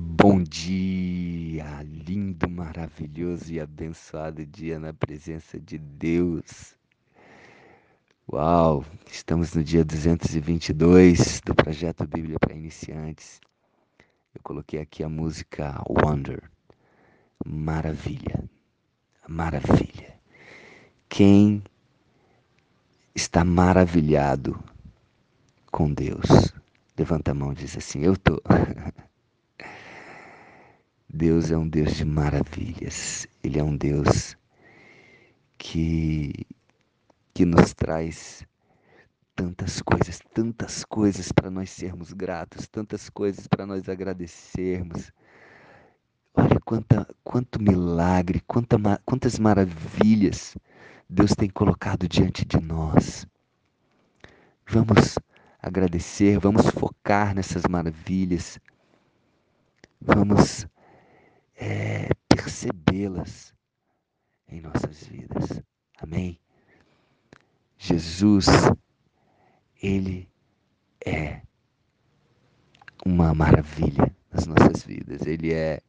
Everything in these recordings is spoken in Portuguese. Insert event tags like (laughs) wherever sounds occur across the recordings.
Bom dia, lindo, maravilhoso e abençoado dia na presença de Deus. Uau, estamos no dia 222 do projeto Bíblia para Iniciantes. Eu coloquei aqui a música Wonder, maravilha, maravilha. Quem está maravilhado com Deus? Levanta a mão e diz assim: Eu estou. (laughs) Deus é um Deus de maravilhas. Ele é um Deus que que nos traz tantas coisas, tantas coisas para nós sermos gratos, tantas coisas para nós agradecermos. Olha quanta, quanto milagre, quanta, quantas maravilhas Deus tem colocado diante de nós. Vamos agradecer, vamos focar nessas maravilhas, vamos é, percebê-las em nossas vidas. Amém? Jesus, Ele é uma maravilha nas nossas vidas. Ele é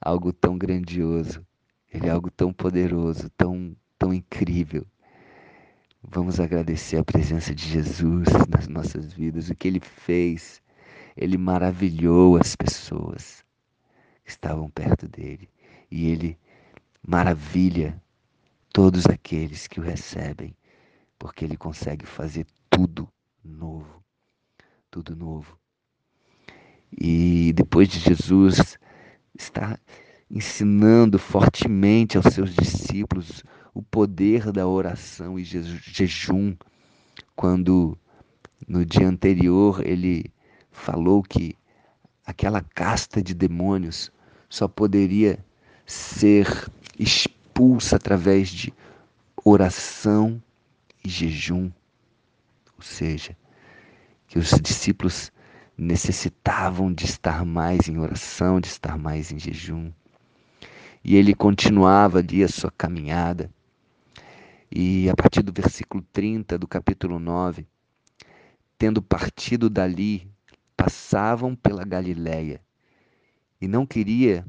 algo tão grandioso, Ele é algo tão poderoso, tão, tão incrível. Vamos agradecer a presença de Jesus nas nossas vidas, o que Ele fez. Ele maravilhou as pessoas estavam perto dele. E ele maravilha todos aqueles que o recebem, porque ele consegue fazer tudo novo. Tudo novo. E depois de Jesus estar ensinando fortemente aos seus discípulos o poder da oração e jejum, quando no dia anterior ele falou que aquela casta de demônios só poderia ser expulsa através de oração e jejum. Ou seja, que os discípulos necessitavam de estar mais em oração, de estar mais em jejum. E ele continuava ali a sua caminhada. E a partir do versículo 30 do capítulo 9, tendo partido dali, passavam pela Galiléia e não queria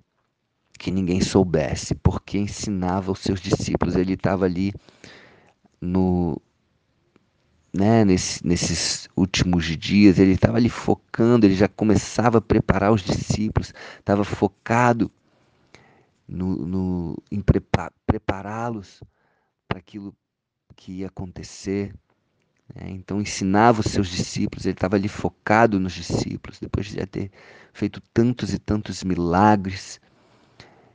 que ninguém soubesse, porque ensinava os seus discípulos. Ele estava ali no né, nesse, nesses últimos dias, ele estava ali focando, ele já começava a preparar os discípulos, estava focado no, no, em prepará-los para aquilo que ia acontecer. Né? Então ensinava os seus discípulos, ele estava ali focado nos discípulos, depois de já ter feito tantos e tantos milagres,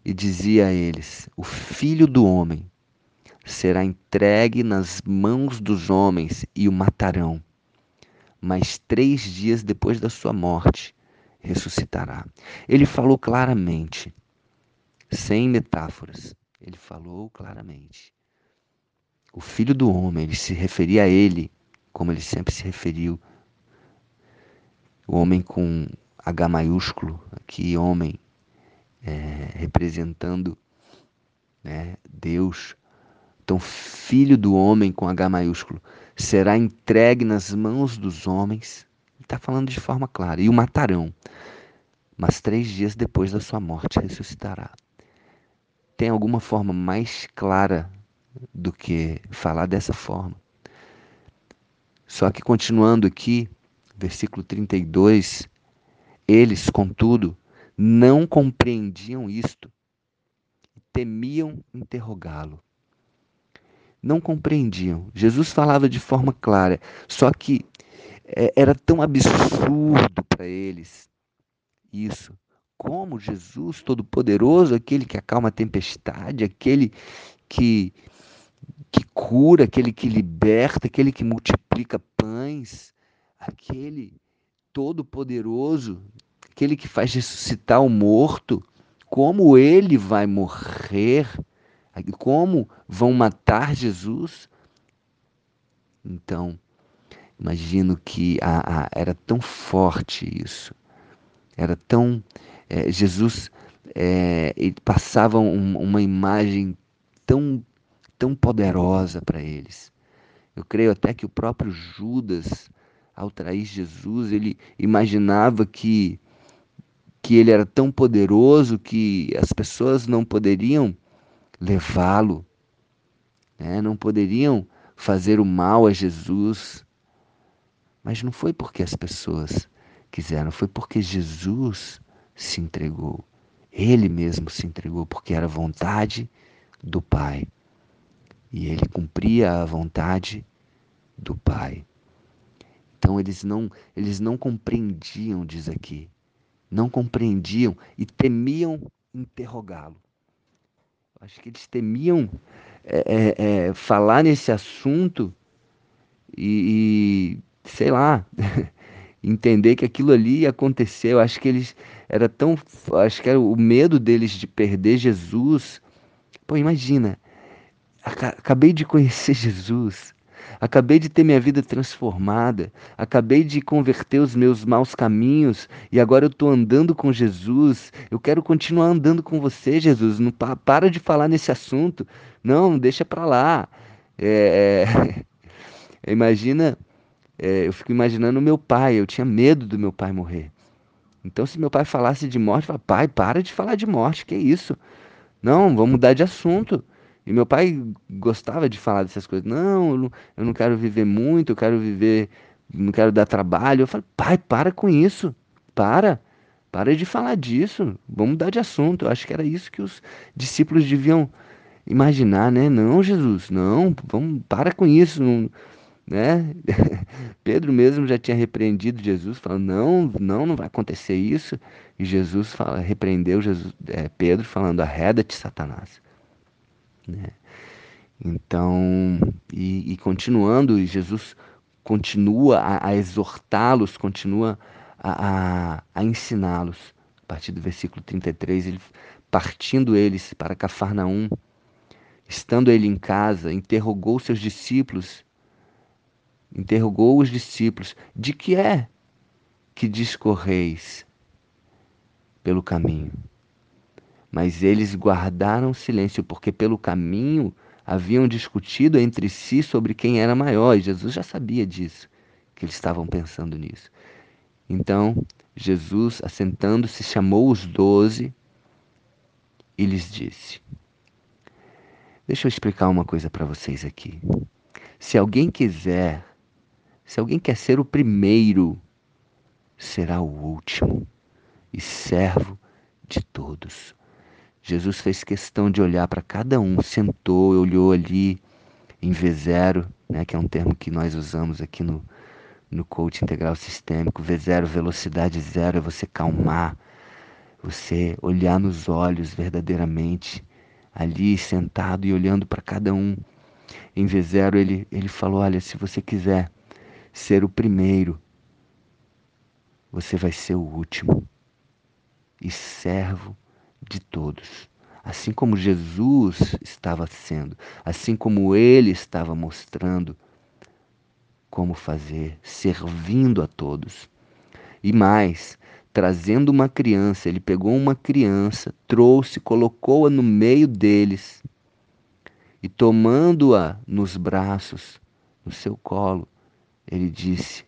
e dizia a eles: O filho do homem será entregue nas mãos dos homens e o matarão. Mas três dias depois da sua morte, ressuscitará. Ele falou claramente, sem metáforas. Ele falou claramente. O filho do homem, ele se referia a ele como ele sempre se referiu. O homem com H maiúsculo, aqui homem, é, representando né, Deus. Então, filho do homem com H maiúsculo será entregue nas mãos dos homens. Está falando de forma clara. E o matarão. Mas três dias depois da sua morte ressuscitará. Tem alguma forma mais clara do que falar dessa forma? Só que continuando aqui, versículo 32, eles, contudo, não compreendiam isto temiam interrogá-lo. Não compreendiam. Jesus falava de forma clara, só que é, era tão absurdo para eles isso. Como Jesus Todo-Poderoso, aquele que acalma a tempestade, aquele que que cura, aquele que liberta, aquele que multiplica pães, aquele todo-poderoso, aquele que faz ressuscitar o morto, como ele vai morrer, como vão matar Jesus. Então, imagino que a, a, era tão forte isso, era tão. É, Jesus é, passava um, uma imagem tão tão poderosa para eles. Eu creio até que o próprio Judas, ao trair Jesus, ele imaginava que, que ele era tão poderoso que as pessoas não poderiam levá-lo, né? não poderiam fazer o mal a Jesus. Mas não foi porque as pessoas quiseram, foi porque Jesus se entregou. Ele mesmo se entregou, porque era vontade do Pai. E ele cumpria a vontade do Pai. Então eles não, eles não compreendiam, diz aqui, não compreendiam e temiam interrogá-lo. Acho que eles temiam é, é, é, falar nesse assunto e, e sei lá, (laughs) entender que aquilo ali aconteceu. Acho que eles era tão, acho que era o medo deles de perder Jesus. Pô, imagina, acabei de conhecer (laughs) Jesus. Acabei de ter minha vida transformada, acabei de converter os meus maus caminhos e agora eu estou andando com Jesus. Eu quero continuar andando com você, Jesus. Não para de falar nesse assunto. Não, deixa para lá. É, é, (laughs) imagina é, eu fico imaginando meu pai, eu tinha medo do meu pai morrer. Então, se meu pai falasse de morte, eu falava, pai, para de falar de morte, que isso? Não, vamos mudar de assunto. E meu pai gostava de falar dessas coisas. Não, eu não, quero viver muito, eu quero viver, não quero dar trabalho. Eu falei, pai, para com isso, para. Para de falar disso, vamos mudar de assunto. Eu acho que era isso que os discípulos deviam imaginar, né? Não, Jesus, não, vamos, para com isso. Não, né? (laughs) Pedro mesmo já tinha repreendido Jesus, falando: não, não, não vai acontecer isso. E Jesus fala, repreendeu Jesus, é, Pedro, falando: arreda-te, Satanás. Né? Então, e, e, continuando, Jesus continua a, a exortá-los, continua a, a, a ensiná-los. A partir do versículo 33, ele, partindo eles para Cafarnaum, estando ele em casa, interrogou seus discípulos interrogou os discípulos: De que é que discorreis pelo caminho? Mas eles guardaram silêncio, porque pelo caminho haviam discutido entre si sobre quem era maior, e Jesus já sabia disso, que eles estavam pensando nisso. Então, Jesus, assentando-se, chamou os doze e lhes disse: Deixa eu explicar uma coisa para vocês aqui. Se alguém quiser se alguém quer ser o primeiro, será o último e servo de todos. Jesus fez questão de olhar para cada um, sentou, olhou ali em V0, né, que é um termo que nós usamos aqui no, no coach integral sistêmico. V0, velocidade zero, é você calmar, você olhar nos olhos verdadeiramente, ali sentado e olhando para cada um. Em V0 ele, ele falou: Olha, se você quiser ser o primeiro, você vai ser o último e servo de todos. Assim como Jesus estava sendo, assim como ele estava mostrando como fazer, servindo a todos. E mais, trazendo uma criança, ele pegou uma criança, trouxe, colocou-a no meio deles e tomando-a nos braços, no seu colo, ele disse: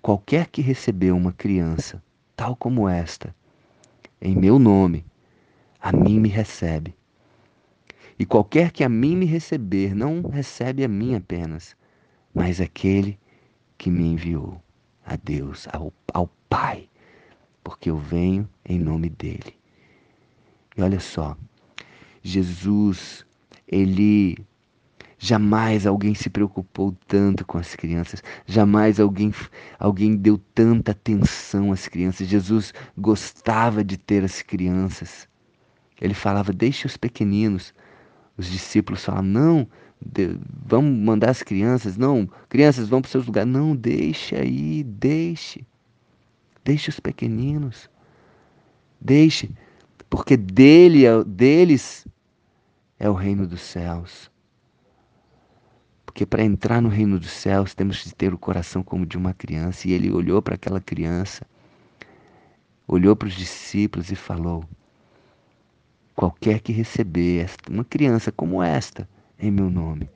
Qualquer que recebeu uma criança, tal como esta, em meu nome, a mim me recebe. E qualquer que a mim me receber, não recebe a mim apenas, mas aquele que me enviou, a Deus, ao, ao Pai, porque eu venho em nome dele. E olha só, Jesus, ele Jamais alguém se preocupou tanto com as crianças, jamais alguém, alguém deu tanta atenção às crianças. Jesus gostava de ter as crianças. Ele falava: Deixe os pequeninos. Os discípulos falavam: Não, de, vamos mandar as crianças. Não, crianças vão para os seus lugares. Não, deixe aí, deixe. Deixe os pequeninos. Deixe, porque dele, é, deles é o reino dos céus. Porque para entrar no reino dos céus temos de ter o coração como de uma criança. E ele olhou para aquela criança, olhou para os discípulos e falou: Qualquer que receber uma criança como esta em meu nome,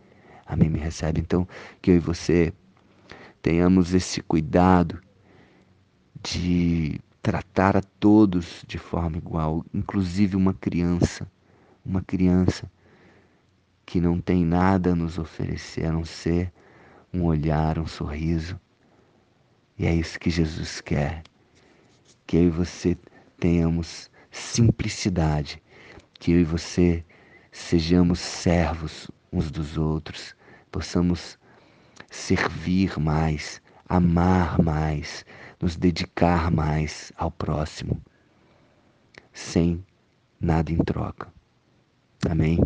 a mim me recebe. Então, que eu e você tenhamos esse cuidado de tratar a todos de forma igual, inclusive uma criança, uma criança que não tem nada a nos oferecer a não ser um olhar, um sorriso. E é isso que Jesus quer. Que eu e você tenhamos simplicidade, que eu e você sejamos servos uns dos outros, possamos servir mais, amar mais, nos dedicar mais ao próximo, sem nada em troca. Amém?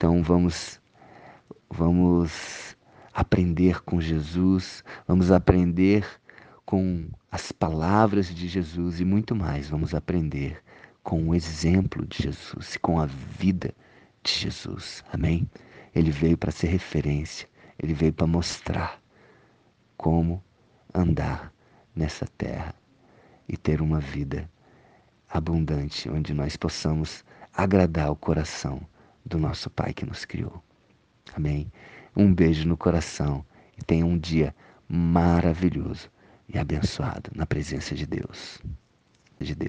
Então vamos vamos aprender com Jesus, vamos aprender com as palavras de Jesus e muito mais. Vamos aprender com o exemplo de Jesus e com a vida de Jesus. Amém? Ele veio para ser referência, ele veio para mostrar como andar nessa terra e ter uma vida abundante, onde nós possamos agradar o coração do nosso Pai que nos criou. Amém? Um beijo no coração e tenha um dia maravilhoso e abençoado na presença de Deus. De Deus.